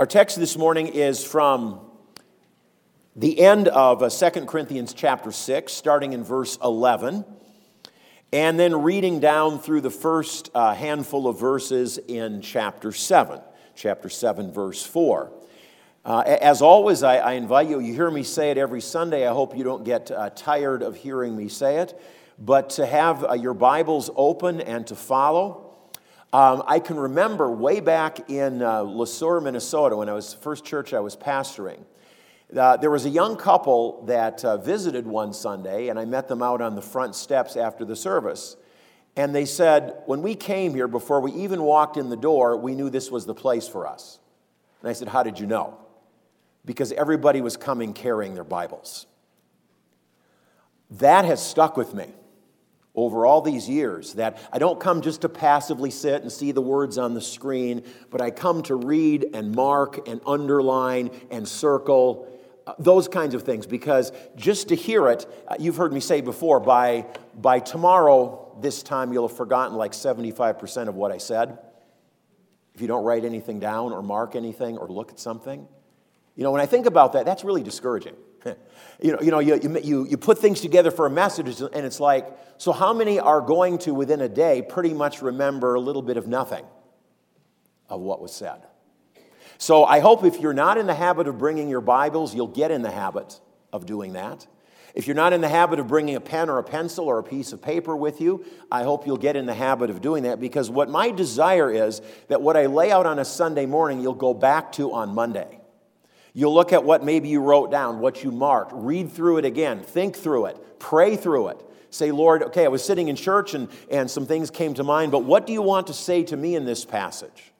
Our text this morning is from the end of uh, 2 Corinthians chapter 6, starting in verse 11, and then reading down through the first uh, handful of verses in chapter 7, chapter 7, verse 4. Uh, as always, I, I, invite you, you hear me say it every Sunday. I hope you don't get uh, tired of hearing me say it, but to have uh, your Bibles open and to follow. Um, I can remember way back in uh, Le Minnesota, when I was first church I was pastoring. Uh, there was a young couple that uh, visited one Sunday, and I met them out on the front steps after the service. And they said, When we came here, before we even walked in the door, we knew this was the place for us. And I said, How did you know? Because everybody was coming carrying their Bibles. That has stuck with me over all these years that I don't come just to passively sit and see the words on the screen, but I come to read and mark and underline and circle uh, those kinds of things because just to hear it, uh, you've heard me say before, by, by tomorrow, this time, you'll have forgotten like 75% of what I said. If you don't write anything down or mark anything or look at something. You know, when I think about that, that's really discouraging. you know, you, know you, you, you put things together for a message, and it's like, so how many are going to, within a day, pretty much remember a little bit of nothing of what was said? So I hope if you're not in the habit of bringing your Bibles, you'll get in the habit of doing that. If you're not in the habit of bringing a pen or a pencil or a piece of paper with you, I hope you'll get in the habit of doing that because what my desire is that what I lay out on a Sunday morning, you'll go back to on Monday. You'll look at what maybe you wrote down, what you marked, read through it again, think through it, pray through it. Say, Lord, okay, I was sitting in church and, and some things came to mind, but what do you want to say to me in this passage?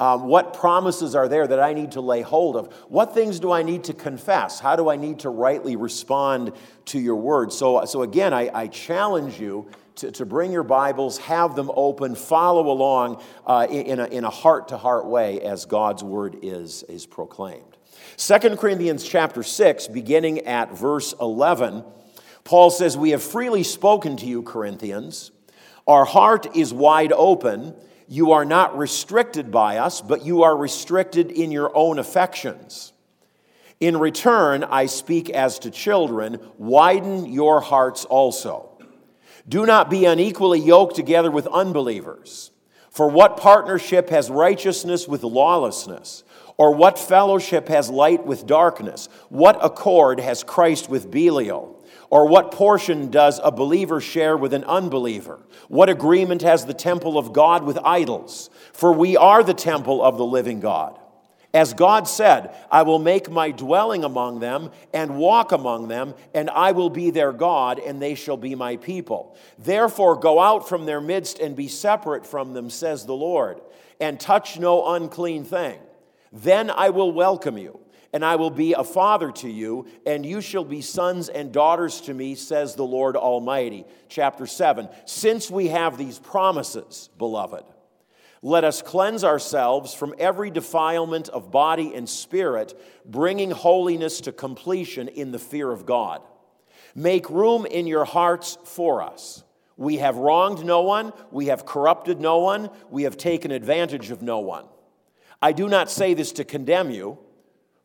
Um, what promises are there that I need to lay hold of? What things do I need to confess? How do I need to rightly respond to your word? So, so again, I, I challenge you to, to, bring your Bibles, have them open, follow along uh, in a heart to heart way as God's word is, is proclaimed. 2 Corinthians chapter 6, beginning at verse 11, Paul says, We have freely spoken to you, Corinthians. Our heart is wide open you are not restricted by us, but you are restricted in your own affections. In return, I speak as to children, widen your hearts also. Do not be unequally yoked together with unbelievers. For what partnership has righteousness with lawlessness? Or what fellowship has light with darkness? What accord has Christ with Belial? Or what portion does a believer share with an unbeliever? What agreement has the temple of God with idols? For we are the temple of the living God. As God said, I will make my dwelling among them and walk among them, and I will be their God, and they shall be my people. Therefore, go out from their midst and be separate from them, says the Lord, and touch no unclean thing. Then I will welcome you and I will be a father to you, and you shall be sons and daughters to me, says the Lord Almighty. Chapter 7. Since we have these promises, beloved, let us cleanse ourselves from every defilement of body and spirit, bringing holiness to completion in the fear of God. Make room in your hearts for us. We have wronged no one, we have corrupted no one, we have taken advantage of no one. I do not say this to condemn you.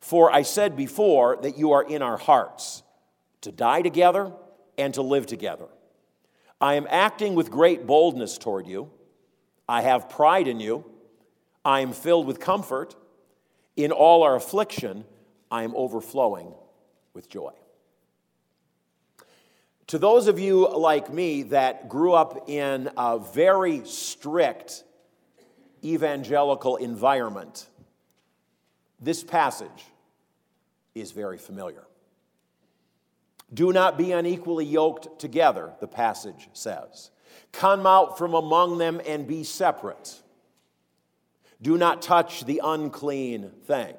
For I said before that you are in our hearts, to die together and to live together. I am acting with great boldness toward you. I have pride in you. I am filled with comfort. In all our affliction, I am overflowing with joy. To those of you like me that grew up in a very strict evangelical environment, this passage is very familiar. Do not be unequally yoked together, the passage says. Come out from among them and be separate. Do not touch the unclean thing.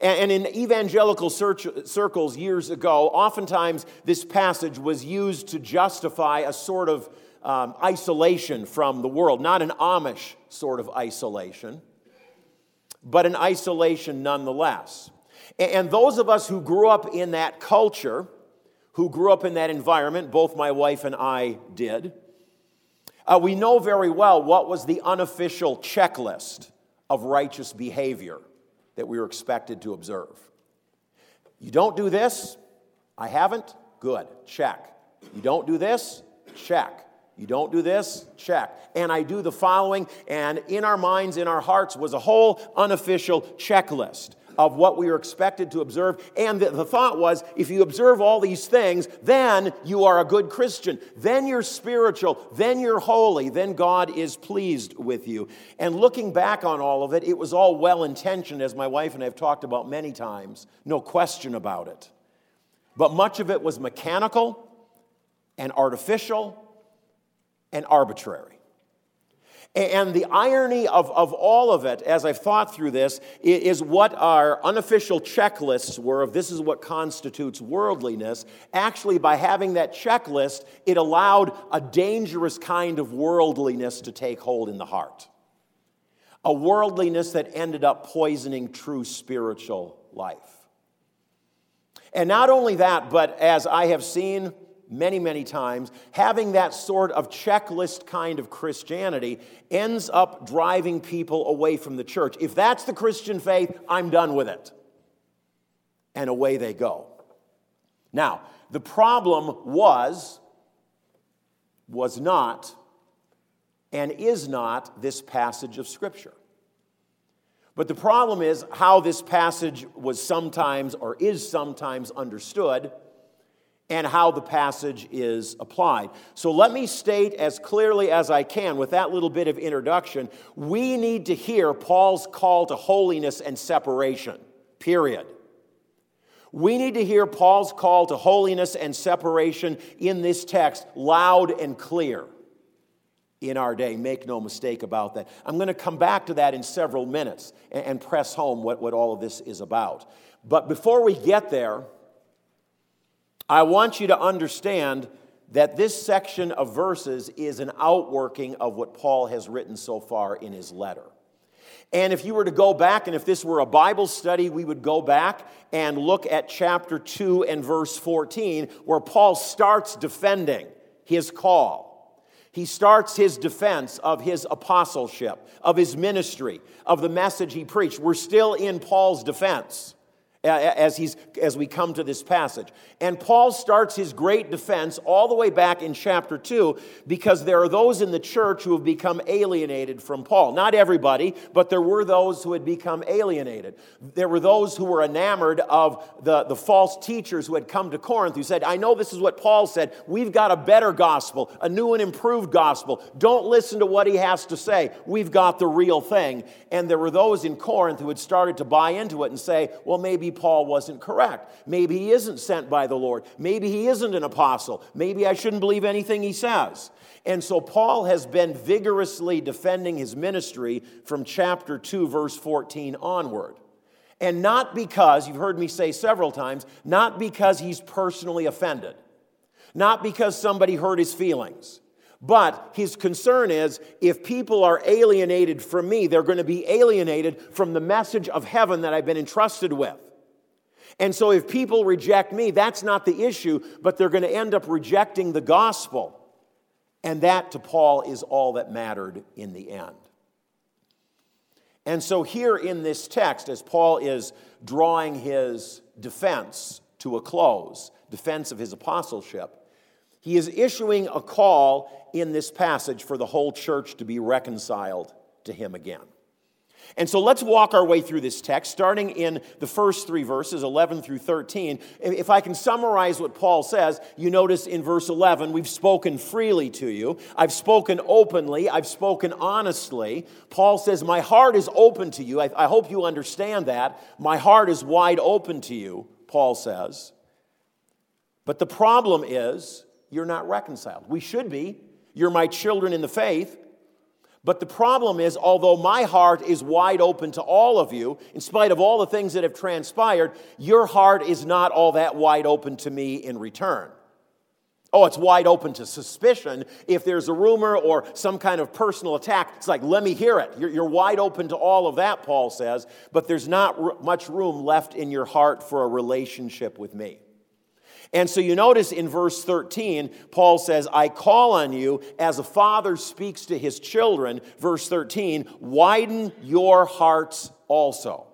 And in evangelical circles years ago, oftentimes this passage was used to justify a sort of um, isolation from the world, not an Amish sort of isolation, but an isolation nonetheless. And those of us who grew up in that culture, who grew up in that environment, both my wife and I did, uh, we know very well what was the unofficial checklist of righteous behavior that we were expected to observe. You don't do this, I haven't, good, check. You don't do this, check. You don't do this? Check. And I do the following, and in our minds, in our hearts, was a whole unofficial checklist of what we were expected to observe. And the, the, thought was if you observe all these things, then you are a good Christian. Then you're spiritual. Then you're holy. Then God is pleased with you. And looking back on all of it, it was all well intentioned, as my wife and I have talked about many times. No question about it. But much of it was mechanical and artificial and arbitrary. And the irony of, of all of it, as I've thought through this, is what our unofficial checklists were of this is what constitutes worldliness. Actually, by having that checklist, it allowed a dangerous kind of worldliness to take hold in the heart. A worldliness that ended up poisoning true spiritual life. And not only that, but as I have seen many, many times, having that sort of checklist kind of Christianity ends up driving people away from the church. If that's the Christian faith, I'm done with it. And away they go. Now, the problem was, was not, and is not this passage of Scripture. But the problem is how this passage was sometimes or is sometimes understood and how the passage is applied. So let me state as clearly as I can with that little bit of introduction we need to hear Paul's call to holiness and separation, period. We need to hear Paul's call to holiness and separation in this text loud and clear in our day. Make no mistake about that. I'm going to come back to that in several minutes and press home what, what all of this is about. But before we get there, I want you to understand that this section of verses is an outworking of what Paul has written so far in his letter. And if you were to go back, and if this were a Bible study, we would go back and look at chapter 2 and verse 14, where Paul starts defending his call. He starts his defense of his apostleship, of his ministry, of the message he preached. We're still in Paul's defense as, he's, as we come to this passage. And Paul starts his great defense all the way back in chapter 2 because there are those in the church who have become alienated from Paul. Not everybody, but there were those who had become alienated. There were those who were enamored of the, the false teachers who had come to Corinth who said, I know this is what Paul said. We've got a better gospel, a new and improved gospel. Don't listen to what he has to say. We've got the real thing. And there were those in Corinth who had started to buy into it and say, well, maybe Paul wasn't correct. Maybe he isn't sent by the Lord. Maybe he isn't an apostle. Maybe I shouldn't believe anything he says. And so Paul has been vigorously defending his ministry from chapter 2, verse 14 onward. And not because, you've heard me say several times, not because he's personally offended, not because somebody hurt his feelings. But his concern is if people are alienated from me, they're going to be alienated from the message of heaven that I've been entrusted with. And so if people reject me, that's not the issue, but they're going to end up rejecting the gospel. And that to Paul is all that mattered in the end. And so, here in this text, as Paul is drawing his defense to a close, defense of his apostleship, he is issuing a call in this passage for the whole church to be reconciled to him again. And so let's walk our way through this text, starting in the first three verses, 11 through 13. If I can summarize what Paul says, you notice in verse 11, we've spoken freely to you. I've spoken openly. I've spoken honestly. Paul says, My heart is open to you. I, I hope you understand that. My heart is wide open to you, Paul says. But the problem is, you're not reconciled. We should be. You're my children in the faith. But the problem is, although my heart is wide open to all of you, in spite of all the things that have transpired, your heart is not all that wide open to me in return. Oh, it's wide open to suspicion. If there's a rumor or some kind of personal attack, it's like, let me hear it. You're, you're wide open to all of that, Paul says, but there's not r- much room left in your heart for a relationship with me. And so you notice in verse 13, Paul says, I call on you as a father speaks to his children. Verse 13, widen your hearts also.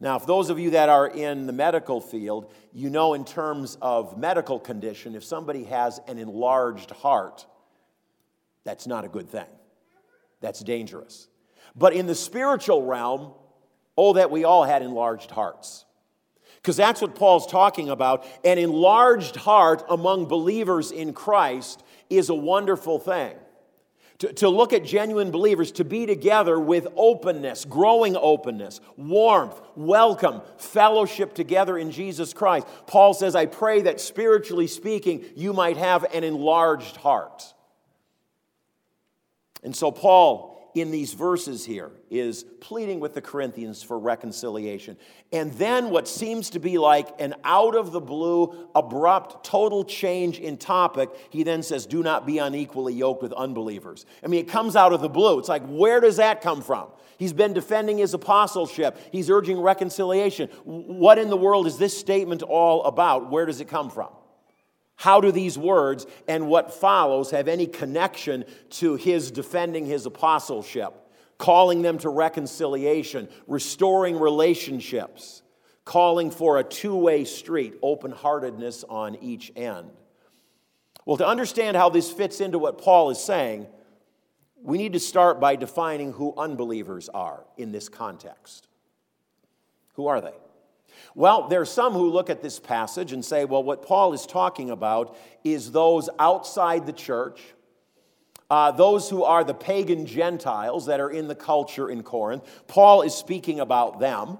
Now, if those of you that are in the medical field, you know in terms of medical condition, if somebody has an enlarged heart, that's not a good thing. That's dangerous. But in the spiritual realm, oh, that we all had enlarged hearts. Because that's what Paul's talking about. An enlarged heart among believers in Christ is a wonderful thing to, to look at genuine believers, to be together with openness, growing openness, warmth, welcome, fellowship together in Jesus Christ. Paul says, I pray that spiritually speaking, you might have an enlarged heart. And so, Paul in these verses here is pleading with the Corinthians for reconciliation. And then what seems to be like an out of the blue, abrupt, total change in topic, he then says, Do not be unequally yoked with unbelievers. I mean, it comes out of the blue. It's like, where does that come from? He's been defending his apostleship, he's urging reconciliation. What in the world is this statement all about? Where does it come from? How do these words and what follows have any connection to his defending his apostleship, calling them to reconciliation, restoring relationships, calling for a two way street, open heartedness on each end? Well, to understand how this fits into what Paul is saying, we need to start by defining who unbelievers are in this context. Who are they? Well, there are some who look at this passage and say, well, what Paul is talking about is those outside the church, uh, those who are the pagan Gentiles that are in the culture in Corinth. Paul is speaking about them.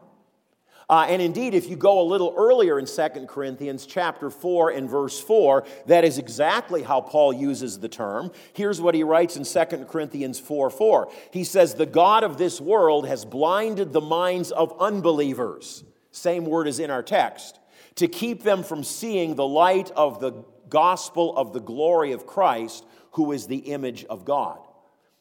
Uh, and indeed, if you go a little earlier in 2 Corinthians chapter 4 and verse 4, that is exactly how Paul uses the term. Here's what he writes in 2 Corinthians 4 4. He says, The God of this world has blinded the minds of unbelievers same word is in our text, to keep them from seeing the light of the gospel of the glory of Christ, who is the image of God.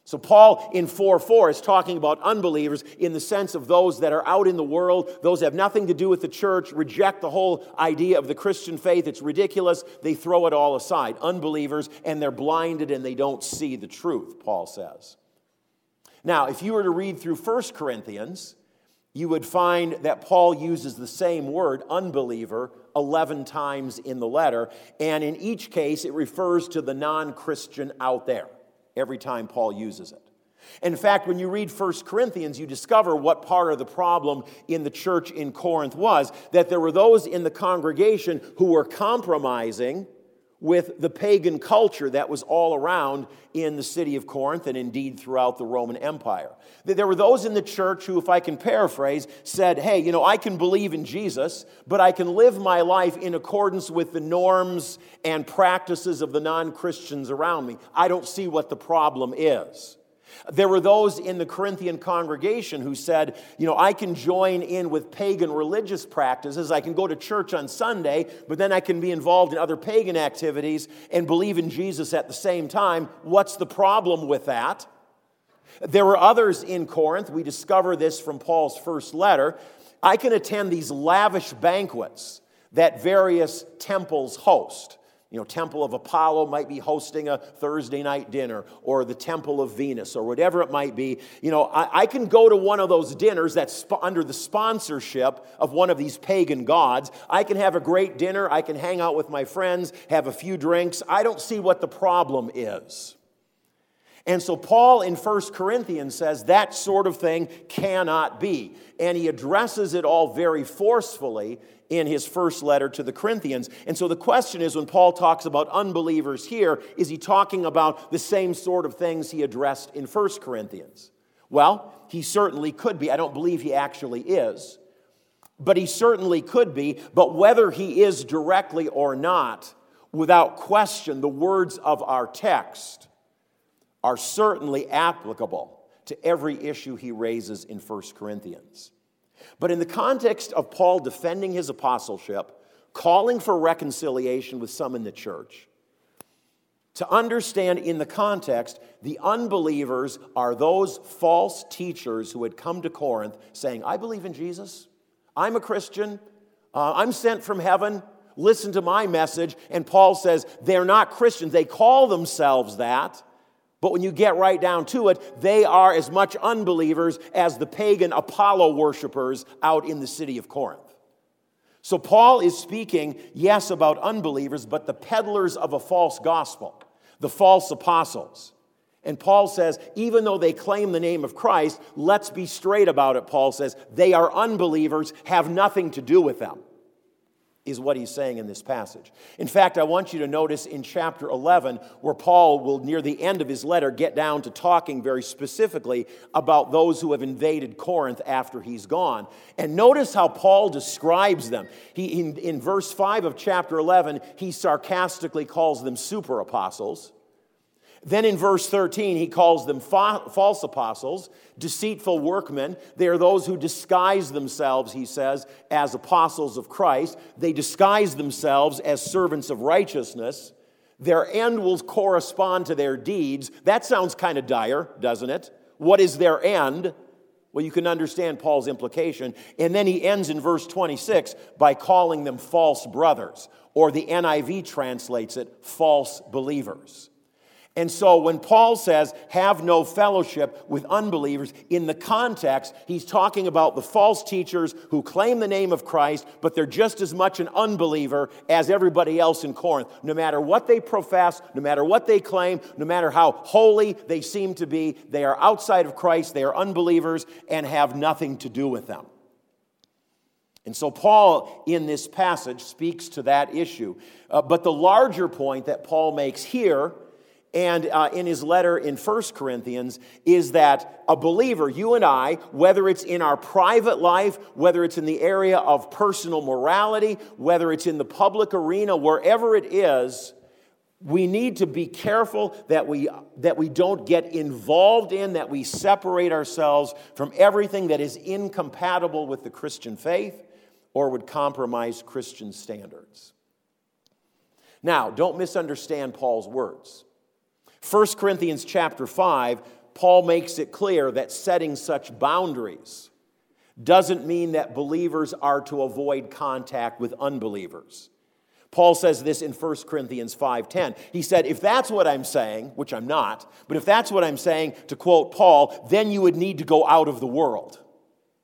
So, Paul in 4 4 is talking about unbelievers in the sense of those that are out in the world, those have nothing to do with the church, reject the whole idea of the Christian faith. It's ridiculous. They throw it all aside. Unbelievers, and they're blinded and they don't see the truth, Paul says. Now, if you were to read through 1 Corinthians, you would find that Paul uses the same word, unbeliever, 11 times in the letter. And in each case, it refers to the non Christian out there every time Paul uses it. In fact, when you read 1 Corinthians, you discover what part of the problem in the church in Corinth was that there were those in the congregation who were compromising with the pagan culture that was all around in the city of Corinth and indeed throughout the Roman Empire. There were those in the church who, if I can paraphrase, said, Hey, you know, I can believe in Jesus, but I can live my life in accordance with the norms and practices of the non Christians around me. I don't see what the problem is. There were those in the Corinthian congregation who said, you know, I can join in with pagan religious practices. I can go to church on Sunday, but then I can be involved in other pagan activities and believe in Jesus at the same time. What's the problem with that? There were others in Corinth. We discover this from Paul's first letter. I can attend these lavish banquets that various temples host. You know, Temple of Apollo might be hosting a Thursday night dinner, or the Temple of Venus, or whatever it might be. You know, I, I can go to one of those dinners that's sp- under the sponsorship of one of these pagan gods. I can have a great dinner. I can hang out with my friends, have a few drinks. I don't see what the problem is. And so, Paul in 1 Corinthians says that sort of thing cannot be. And he addresses it all very forcefully in his first letter to the Corinthians. And so the question is when Paul talks about unbelievers here, is he talking about the same sort of things he addressed in 1 Corinthians? Well, he certainly could be. I don't believe he actually is, but he certainly could be. But whether he is directly or not, without question, the words of our text are certainly applicable to every issue he raises in 1 Corinthians. But in the context of Paul defending his apostleship, calling for reconciliation with some in the church, to understand in the context, the unbelievers are those false teachers who had come to Corinth saying, I believe in Jesus, I'm a Christian, uh, I'm sent from heaven, listen to my message. And Paul says, they're not Christians. They call themselves that, But when you get right down to it, they are as much unbelievers as the pagan Apollo worshippers out in the city of Corinth. So Paul is speaking, yes, about unbelievers, but the peddlers of a false gospel, the false apostles. And Paul says, even though they claim the name of Christ, let's be straight about it, Paul says. They are unbelievers, have nothing to do with them is what he's saying in this passage. In fact, I want you to notice in chapter 11, where Paul will, near the end of his letter, get down to talking very specifically about those who have invaded Corinth after he's gone. And notice how Paul describes them. He, in, in verse 5 of chapter 11, he sarcastically calls them super apostles. Then in verse 13, he calls them fa- false apostles, deceitful workmen. They are those who disguise themselves, he says, as apostles of Christ. They disguise themselves as servants of righteousness. Their end will correspond to their deeds. That sounds kind of dire, doesn't it? What is their end? Well, you can understand Paul's implication. And then he ends in verse 26 by calling them false brothers, or the NIV translates it false believers. And so when Paul says, have no fellowship with unbelievers, in the context, he's talking about the false teachers who claim the name of Christ, but they're just as much an unbeliever as everybody else in Corinth. No matter what they profess, no matter what they claim, no matter how holy they seem to be, they are outside of Christ, they are unbelievers, and have nothing to do with them. And so, Paul in this passage speaks to that issue. Uh, but the larger point that Paul makes here and uh, in his letter in 1 Corinthians is that a believer, you and I, whether it's in our private life, whether it's in the area of personal morality, whether it's in the public arena, wherever it is, we need to be careful that we, that we don't get involved in, that we separate ourselves from everything that is incompatible with the Christian faith or would compromise Christian standards. Now, don't misunderstand Paul's words. 1 Corinthians chapter 5, Paul makes it clear that setting such boundaries doesn't mean that believers are to avoid contact with unbelievers. Paul says this in 1 Corinthians 5:10. He said, "If that's what I'm saying, which I'm not, but if that's what I'm saying to quote Paul, then you would need to go out of the world."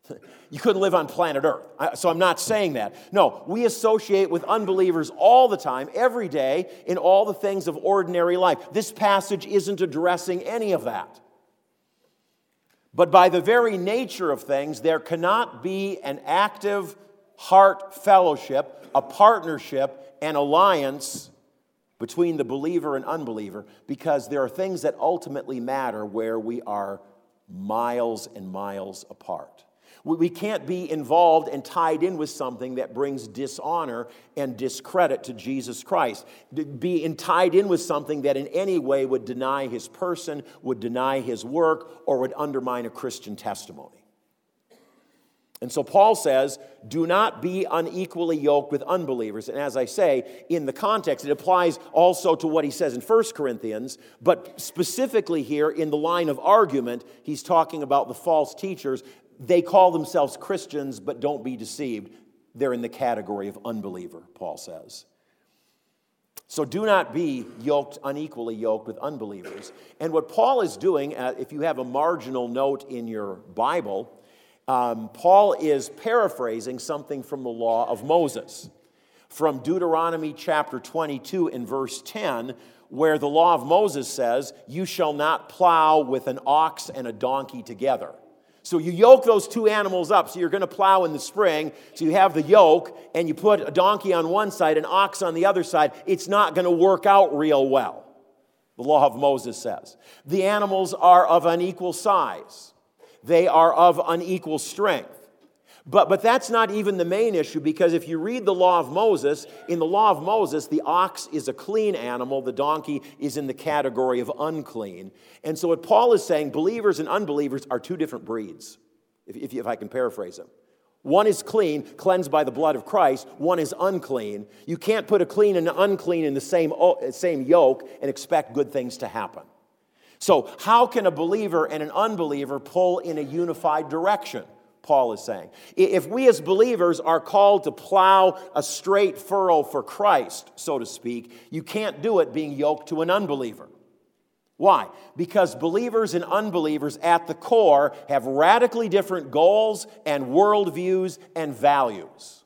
you couldn't live on planet Earth. So I'm not saying that. No, we associate with unbelievers all the time, every day, in all the things of ordinary life. This passage isn't addressing any of that. But by the very nature of things, there cannot be an active heart fellowship, a partnership, an alliance between the believer and unbeliever because there are things that ultimately matter where we are miles and miles apart. We can't be involved and tied in with something that brings dishonor and discredit to Jesus Christ. Be tied in with something that in any way would deny his person, would deny his work, or would undermine a Christian testimony. And so Paul says, do not be unequally yoked with unbelievers. And as I say, in the context, it applies also to what he says in 1 Corinthians, but specifically here in the line of argument, he's talking about the false teachers they call themselves Christians, but don't be deceived. They're in the category of unbeliever, Paul says. So do not be yoked, unequally yoked with unbelievers. And what Paul is doing, uh, if you have a marginal note in your Bible, um, Paul is paraphrasing something from the law of Moses. From Deuteronomy chapter 22 and verse 10, where the law of Moses says, You shall not plow with an ox and a donkey together. So you yoke those two animals up. So you're going to plow in the spring. So you have the yoke and you put a donkey on one side, an ox on the other side. It's not going to work out real well. The law of Moses says. The animals are of unequal size, they are of unequal strength. But, but that's not even the main issue because if you read the law of Moses, in the law of Moses, the ox is a clean animal, the donkey is in the category of unclean. And so what Paul is saying, believers and unbelievers are two different breeds, if, if, if I can paraphrase them. One is clean, cleansed by the blood of Christ. One is unclean. You can't put a clean and an unclean in the same, same yoke and expect good things to happen. So, how can a believer and an unbeliever pull in a unified direction? Paul is saying. If we as believers are called to plow a straight furrow for Christ, so to speak, you can't do it being yoked to an unbeliever. Why? Because believers and unbelievers at the core have radically different goals and worldviews and values.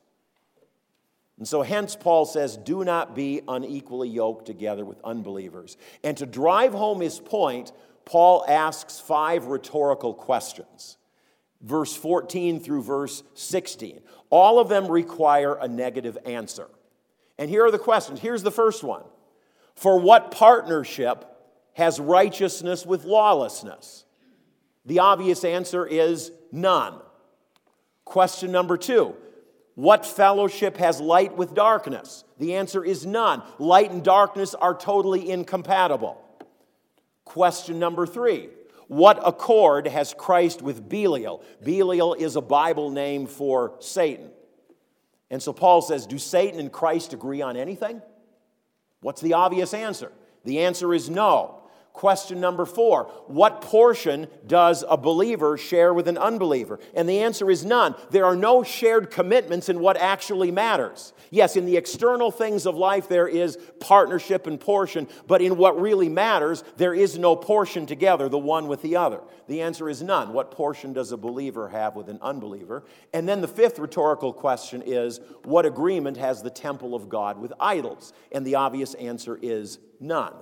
And so, hence, Paul says, do not be unequally yoked together with unbelievers. And to drive home his point, Paul asks five rhetorical questions verse 14 through verse 16. All of them require a negative answer. And here are the questions. Here's the first one For what partnership has righteousness with lawlessness? The obvious answer is none. Question number two What fellowship has light with darkness? The answer is none. Light and darkness are totally incompatible. Question number three What accord has Christ with Belial? Belial is a Bible name for Satan. And so Paul says Do Satan and Christ agree on anything? What's the obvious answer? The answer is no. Question number four What portion does a believer share with an unbeliever? And the answer is none. There are no shared commitments in what actually matters. Yes, in the external things of life, there is partnership and portion, but in what really matters, there is no portion together, the one with the other. The answer is none. What portion does a believer have with an unbeliever? And then the fifth rhetorical question is What agreement has the temple of God with idols? And the obvious answer is none.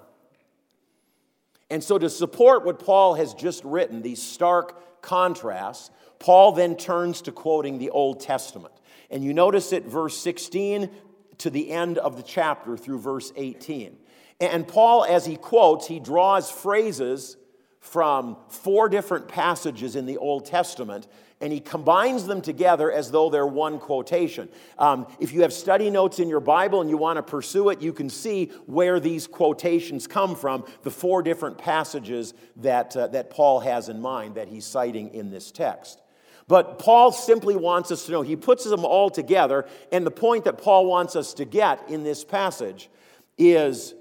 And so, to support what Paul has just written, these stark contrasts, Paul then turns to quoting the Old Testament. And you notice it, verse 16 to the end of the chapter through verse 18. And Paul, as he quotes, he draws phrases from four different passages in the Old Testament and he combines them together as though they're one quotation. Um, if you have study notes in your Bible and you want to pursue it, you can see where these quotations come from, the four different passages that, uh, that Paul has in mind that he's citing in this text. But Paul simply wants us to know, he puts them all together, and the point that Paul wants us to get in this passage is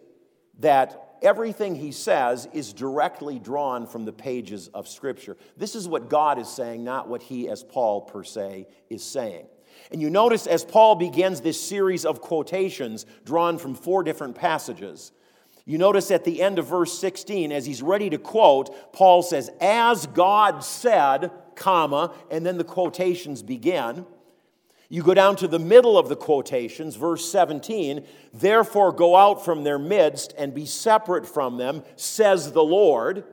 that everything he says is directly drawn from the pages of Scripture. This is what God is saying, not what he, as Paul per se, is saying. And you notice as Paul begins this series of quotations drawn from four different passages, you notice at the end of verse 16, as he's ready to quote, Paul says, As God said, comma, and then the quotations begin. You go down to the middle of the quotations, verse 17, therefore go out from their midst and be separate from them, says the Lord.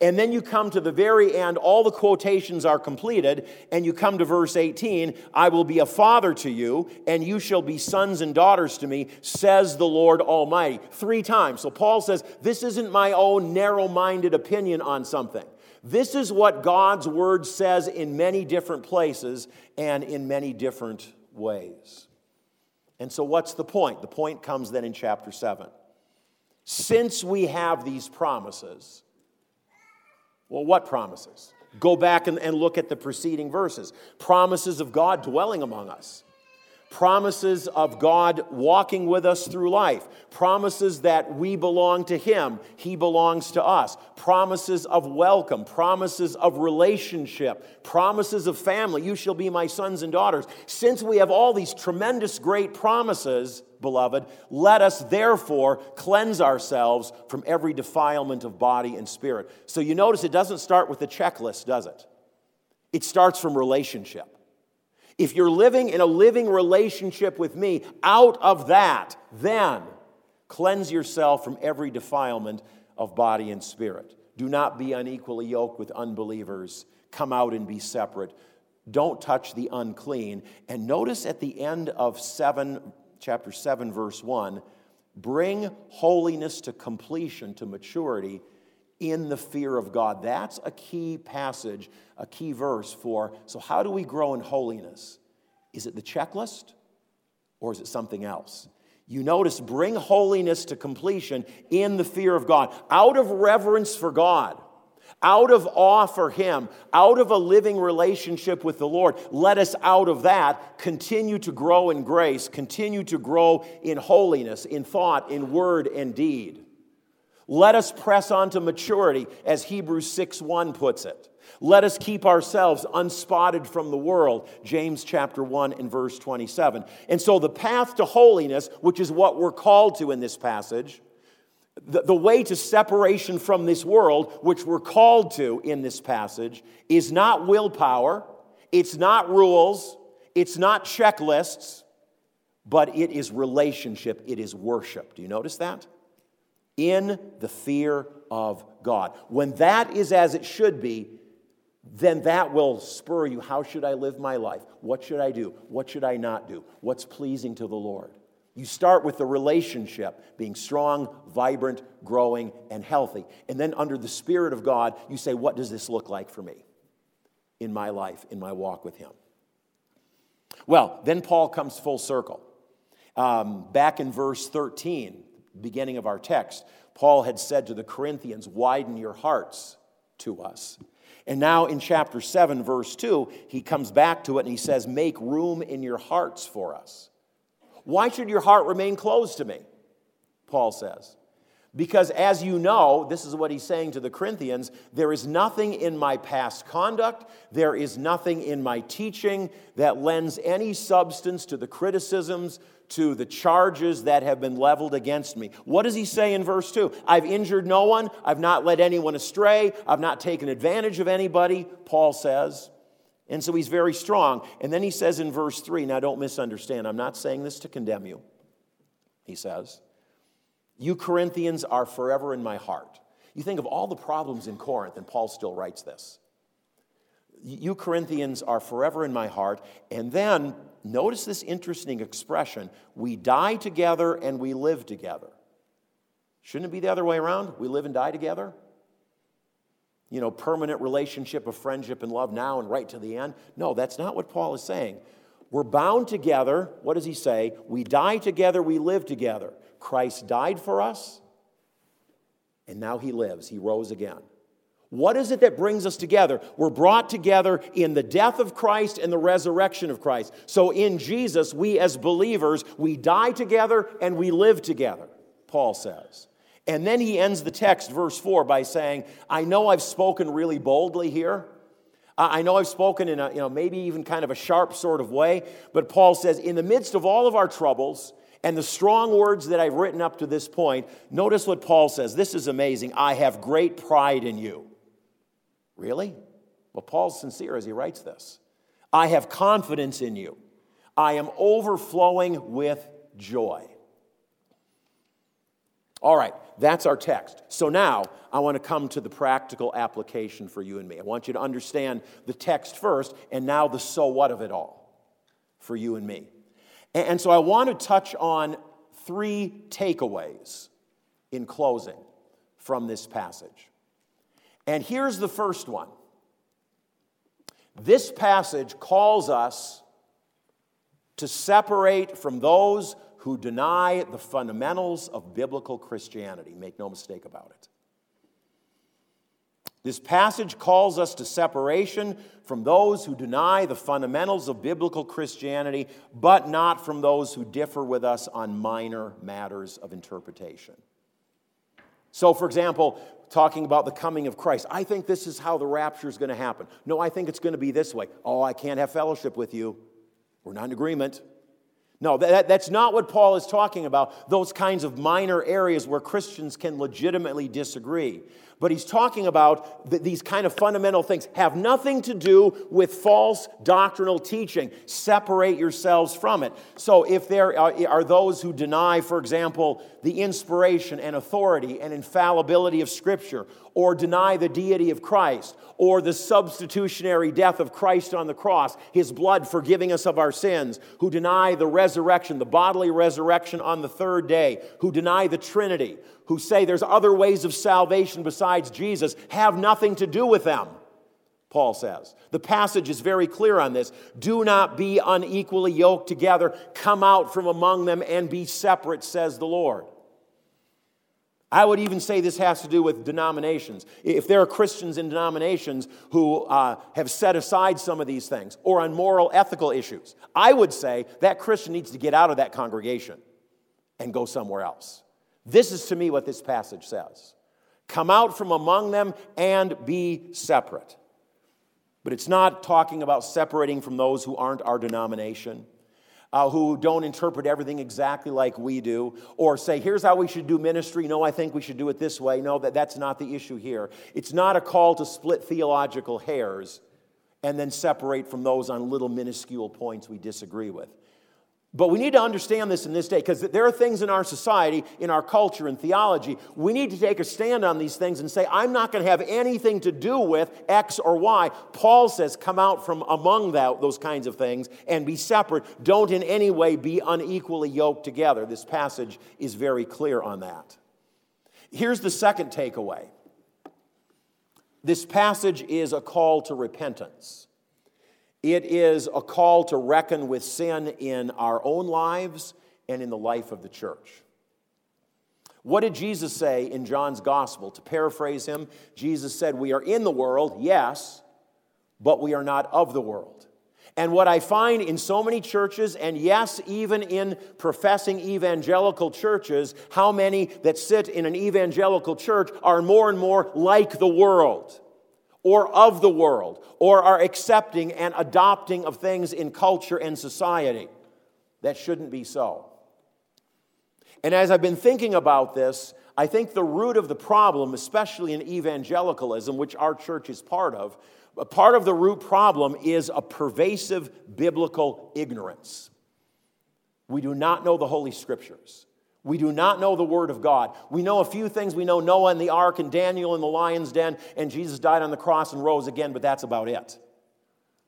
And then you come to the very end, all the quotations are completed, and you come to verse 18 I will be a father to you, and you shall be sons and daughters to me, says the Lord Almighty. Three times. So Paul says, This isn't my own narrow minded opinion on something. This is what God's word says in many different places and in many different ways. And so, what's the point? The point comes then in chapter 7. Since we have these promises, well, what promises? Go back and, and look at the preceding verses. Promises of God dwelling among us promises of God walking with us through life, promises that we belong to Him, He belongs to us, promises of welcome, promises of relationship, promises of family. You shall be my sons and daughters. Since we have all these tremendous, great promises, beloved, let us therefore cleanse ourselves from every defilement of body and spirit. So you notice it doesn't start with the checklist, does it? It starts from relationship. If you're living in a living relationship with me, out of that, then cleanse yourself from every defilement of body and spirit. Do not be unequally yoked with unbelievers. Come out and be separate. Don't touch the unclean. And notice at the end of 7, chapter 7, verse 1 bring holiness to completion, to maturity in the fear of God. That's a key passage, a key verse for. So, how do we grow in holiness? Is it the checklist or is it something else? You notice, bring holiness to completion in the fear of God, out of reverence for God, out of awe for Him, out of a living relationship with the Lord. Let us, out of that, continue to grow in grace, continue to grow in holiness, in thought, in word, and deed. Let us press on to maturity, as Hebrews 6 1 puts it. Let us keep ourselves unspotted from the world, James chapter 1 and verse 27. And so the path to holiness, which is what we're called to in this passage, The, the way to separation from this world, which we're called to in this passage, is not willpower, it's not rules, it's not checklists, but it is relationship, it is worship. Do you notice that? In the fear of God. When that is as it should be, then that will spur you. How should I live my life? What should I do? What should I not do? What's pleasing to the Lord? You start with the relationship being strong, vibrant, growing, and healthy. And then, under the Spirit of God, you say, What does this look like for me in my life, in my walk with Him? Well, then Paul comes full circle. Um, back in verse 13, beginning of our text, Paul had said to the Corinthians, Widen your hearts to us. And now in chapter 7, verse 2, he comes back to it and he says, Make room in your hearts for us. Why should your heart remain closed to me? Paul says. Because as you know, this is what he's saying to the Corinthians there is nothing in my past conduct, there is nothing in my teaching that lends any substance to the criticisms, to the charges that have been leveled against me. What does he say in verse 2? I've injured no one, I've not led anyone astray, I've not taken advantage of anybody, Paul says. And so he's very strong. And then he says in verse 3, now don't misunderstand, I'm not saying this to condemn you. He says, You Corinthians are forever in my heart. You think of all the problems in Corinth, and Paul still writes this. You Corinthians are forever in my heart. And then notice this interesting expression we die together and we live together. Shouldn't it be the other way around? We live and die together? you know, permanent relationship of friendship and love now and right to the end. No, that's not what Paul is saying. We're bound together. What does he say? We die together, we live together. Christ died for us, and now he lives. He rose again. What is it that brings us together? We're brought together in the death of Christ and the resurrection of Christ. So in Jesus, we as believers, we die together and we live together, Paul says. And then he ends the text, verse 4, by saying, I know I've spoken really boldly here. I know I've spoken in a, you know, maybe even kind of a sharp sort of way, but Paul says, in the midst of all of our troubles and the strong words that I've written up to this point, notice what Paul says. This is amazing. I have great pride in you. Really? Well, Paul's sincere as he writes this. I have confidence in you. I am overflowing with joy. All right, that's our text. So now I want to come to the practical application for you and me. I want you to understand the text first and now the so what of it all for you and me. And so I want to touch on three takeaways in closing from this passage. And here's the first one this passage calls us to separate from those who deny the fundamentals of biblical Christianity. Make no mistake about it. This passage calls us to separation from those who deny the fundamentals of biblical Christianity, but not from those who differ with us on minor matters of interpretation. So, for example, talking about the coming of Christ, I think this is how the rapture is going to happen. No, I think it's going to be this way. Oh, I can't have fellowship with you. We're not in agreement. No, that, that's not what Paul is talking about, those kinds of minor areas where Christians can legitimately disagree but he's talking about these kind of fundamental things have nothing to do with false doctrinal teaching. Separate yourselves from it. So, if there are those who deny, for example, the inspiration and authority and infallibility of Scripture, or deny the deity of Christ, or the substitutionary death of Christ on the cross, his blood forgiving us of our sins, who deny the resurrection, the bodily resurrection on the third day, who deny the Trinity, who say there's other ways of salvation besides Jesus have nothing to do with them, Paul says. The passage is very clear on this. Do not be unequally yoked together, come out from among them and be separate, says the Lord. I would even say this has to do with denominations. If there are Christians in denominations who uh, have set aside some of these things or on moral, ethical issues, I would say that Christian needs to get out of that congregation and go somewhere else. This is to me what this passage says come out from among them and be separate. But it's not talking about separating from those who aren't our denomination. uh, who don't interpret everything exactly like we do, or say, here's how we should do ministry. No, I think we should do it this way. No, that, that's not the issue here. It's not a call to split theological hairs and then separate from those on little minuscule points we disagree with. But we need to understand this in this day because there are things in our society, in our culture, and theology. We need to take a stand on these things and say, I'm not going to have anything to do with X or Y. Paul says, come out from among that, those kinds of things and be separate. Don't in any way be unequally yoked together. This passage is very clear on that. Here's the second takeaway this passage is a call to repentance. It is a call to reckon with sin in our own lives and in the life of the church. What did Jesus say in John's gospel? To paraphrase him, Jesus said, We are in the world, yes, but we are not of the world. And what I find in so many churches, and yes, even in professing evangelical churches, how many that sit in an evangelical church are more and more like the world or of the world or are accepting and adopting of things in culture and society. That shouldn't be so. And as I've been thinking about this, I think the root of the problem, especially in evangelicalism, which our church is part of, part of the root problem is a pervasive biblical ignorance. We do not know the Holy Scriptures. We do not know the Word of God. We know a few things. We know Noah and the ark and Daniel in the lion's den, and Jesus died on the cross and rose again, but that's about it.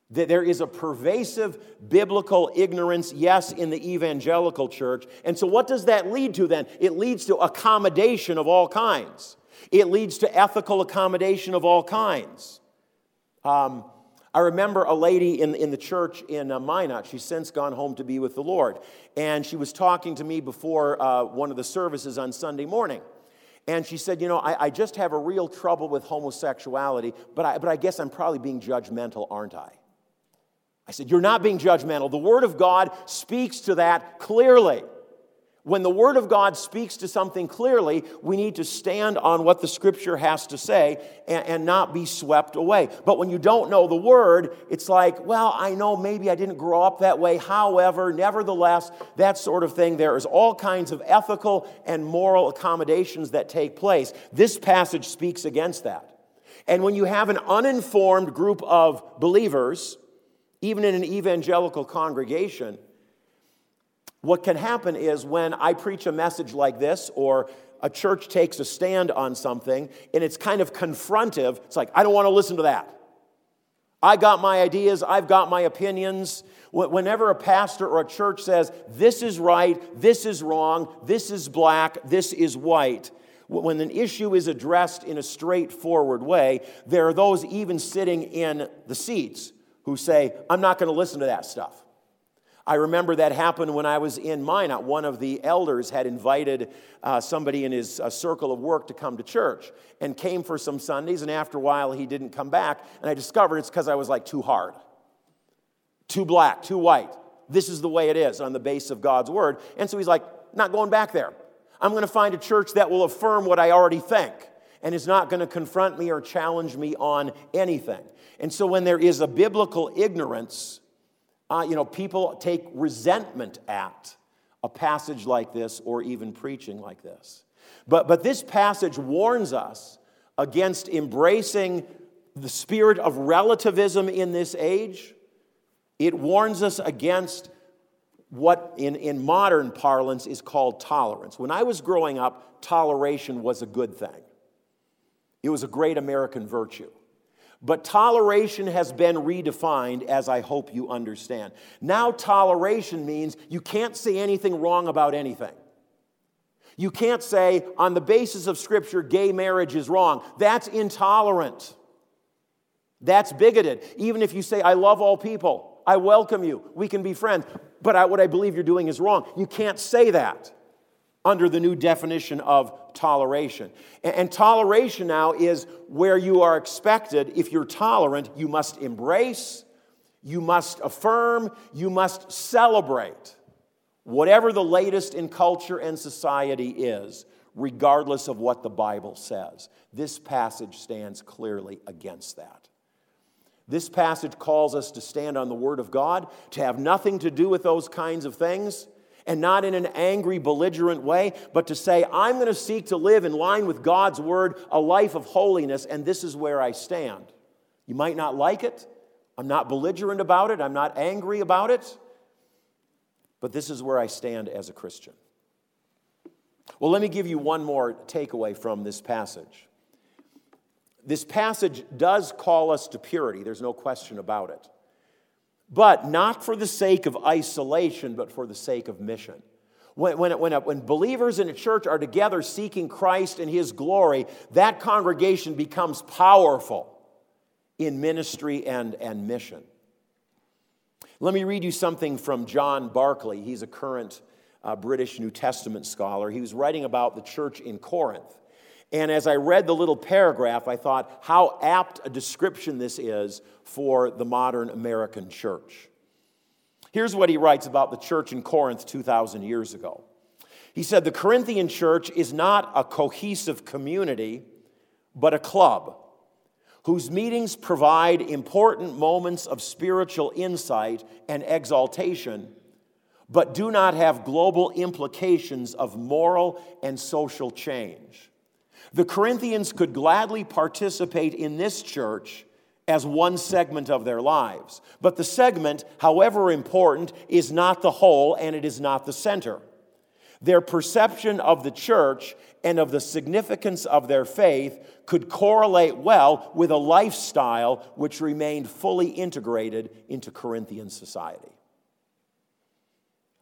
There is a pervasive biblical ignorance, yes, in the evangelical church. And so, what does that lead to then? It leads to accommodation of all kinds, it leads to ethical accommodation of all kinds. Um, I remember a lady in, in the church in uh, Minot. She's since gone home to be with the Lord. And she was talking to me before uh, one of the services on Sunday morning. And she said, You know, I, I just have a real trouble with homosexuality, but I, but I guess I'm probably being judgmental, aren't I? I said, You're not being judgmental. The Word of God speaks to that clearly. When the Word of God speaks to something clearly, we need to stand on what the Scripture has to say and, and, not be swept away. But when you don't know the Word, it's like, well, I know maybe I didn't grow up that way. However, nevertheless, that sort of thing. There is all kinds of ethical and moral accommodations that take place. This passage speaks against that. And when you have an uninformed group of believers, even in an evangelical congregation, what can happen is when I preach a message like this, or a church takes a stand on something, and it's kind of confrontive, it's like, I don't want to listen to that. I got my ideas, I've got my opinions. Whenever a pastor or a church says, this is right, this is wrong, this is black, this is white, when an issue is addressed in a straightforward way, there are those even sitting in the seats who say, I'm not going to listen to that stuff. I remember that happened when I was in Minot. One of the elders had invited uh, somebody in his uh, circle of work to come to church and came for some Sundays, and after a while he didn't come back. And I discovered it's because I was like too hard, too black, too white. This is the way it is on the base of God's word. And so he's like, not going back there. I'm going to find a church that will affirm what I already think and is not going to confront me or challenge me on anything. And so when there is a biblical ignorance, uh, you know, people take resentment at a passage like this or even preaching like this. But, but this passage warns us against embracing the spirit of relativism in this age. It warns us against what in, in modern parlance is called tolerance. When I was growing up, toleration was a good thing, it was a great American virtue. But toleration has been redefined, as I hope you understand. Now, toleration means you can't say anything wrong about anything. You can't say, on the basis of Scripture, gay marriage is wrong. That's intolerant. That's bigoted. Even if you say, I love all people, I welcome you, we can be friends, but I, what I believe you're doing is wrong. You can't say that under the new definition of toleration. And, and, toleration now is where you are expected, if you're tolerant, you must embrace, you must affirm, you must celebrate whatever the latest in culture and society is, regardless of what the Bible says. This passage stands clearly against that. This passage calls us to stand on the Word of God, to have nothing to do with those kinds of things, and not in an angry, belligerent way, but to say, I'm going to seek to live in line with God's Word, a life of holiness, and this is where I stand. You might not like it. I'm not belligerent about it. I'm not angry about it. But this is where I stand as a Christian. Well, let me give you one more takeaway from this passage. This passage does call us to purity, there's no question about it. But not for the sake of isolation, but for the sake of mission. When, when, when, when believers in a church are together seeking Christ and His glory, that congregation becomes powerful in ministry and, and mission. Let me read you something from John Barclay. He's a current uh, British New Testament scholar. He was writing about the church in Corinth. And as I read the little paragraph, I thought how apt a description this is for the modern American church. Here's what he writes about the church in Corinth 2,000 years ago. He said, The Corinthian church is not a cohesive community, but a club whose meetings provide important moments of spiritual insight and exaltation, but do not have global implications of moral and social change. The Corinthians could gladly participate in this church as one segment of their lives. But the segment, however important, is not the whole and it is not the center. Their perception of the church and of the significance of their faith could correlate well with a lifestyle which remained fully integrated into Corinthian society.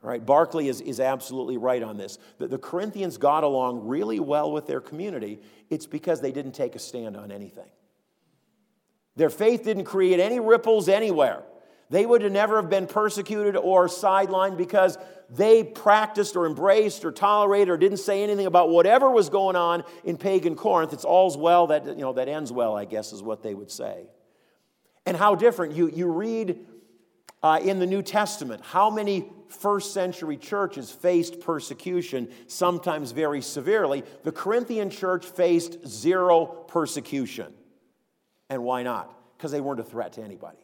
Right, Barclay is, is absolutely right on this. The, the Corinthians got along really well with their community. It's because they didn't take a stand on anything. Their faith didn't create any ripples anywhere. They would have never have been persecuted or sidelined because they practiced or embraced or tolerated or didn't say anything about whatever was going on in pagan Corinth. It's all's well that, you know, that ends well, I guess, is what they would say. And how different. You, you read uh, in the New Testament. How many first century churches faced persecution, sometimes very severely? The Corinthian church faced zero persecution. And why not? Because they weren't a threat to anybody.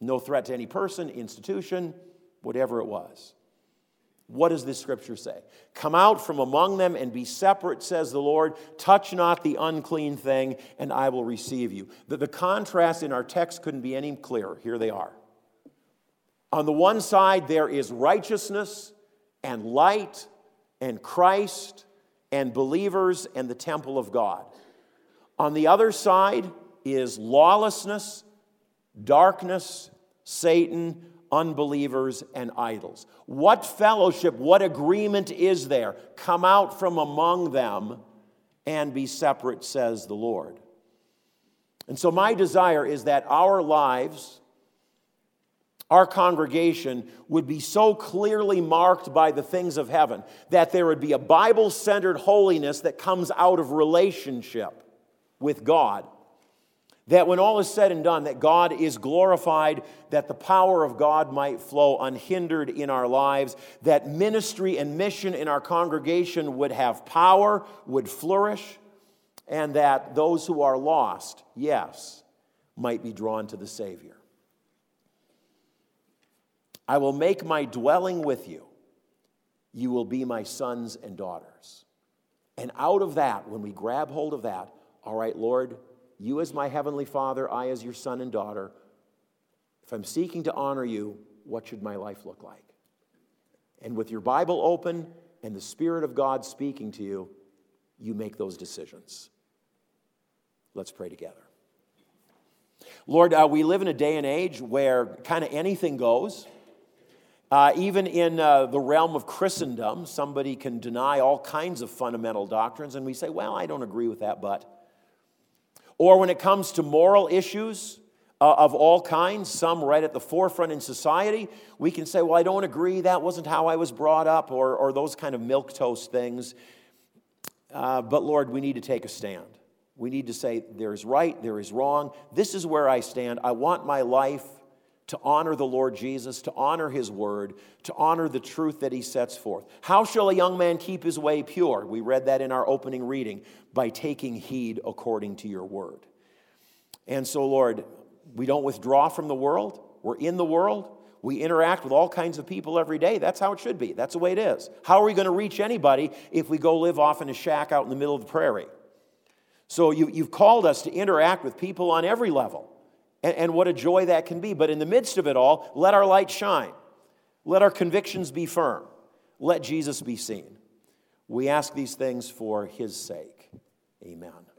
No threat to any person, institution, whatever it was. What does this scripture say? Come out from among them and be separate, says the Lord. Touch not the unclean thing, and I will receive you. The, the contrast in our text couldn't be any clearer. Here they are. On the one side, there is righteousness and light and Christ and believers and the temple of God. On the other side is lawlessness, darkness, Satan, unbelievers, and idols. What fellowship, what agreement is there? Come out from among them and be separate, says the Lord. And so, my desire is that our lives, our congregation, would be so clearly marked by the things of heaven that there would be a Bible centered holiness that comes out of relationship with God that when all is said and done, that God is glorified, that the power of God might flow unhindered in our lives, that ministry and mission in our congregation would have power, would flourish, and that those who are lost, yes, might be drawn to the Savior. I will make my dwelling with you. You will be my sons and daughters. And out of that, when we grab hold of that, all right, Lord, you as my heavenly Father, I as your son and daughter, if I'm seeking to honor you, what should my life look like? And with your Bible open and the Spirit of God speaking to you, you make those decisions. Let's pray together. Lord, uh, we live in a day and age where kind of anything goes. Uh, even in uh, the realm of Christendom, somebody can deny all kinds of fundamental doctrines, and we say, well, I don't agree with that, but. Or when it comes to moral issues uh, of all kinds, some right at the forefront in society, we can say, well, I don't agree, that wasn't how I was brought up, or, or those kind of milquetoast things. Uh, but Lord, we need to take a stand. We need to say, there is right, there is wrong. This is where I stand. I want my life to honor the Lord Jesus, to honor his word, to honor the truth that he sets forth. How shall a young man keep his way pure? We read that in our opening reading by taking heed according to your word. And so, Lord, we don't withdraw from the world. We're in the world. We interact with all kinds of people every day. That's how it should be. That's the way it is. How are we going to reach anybody if we go live off in a shack out in the middle of the prairie? So you, have called us to interact with people on every level. And, and what a joy that can be. But in the midst of it all, let our light shine. Let our convictions be firm. Let Jesus be seen. We ask these things for his sake. Amen.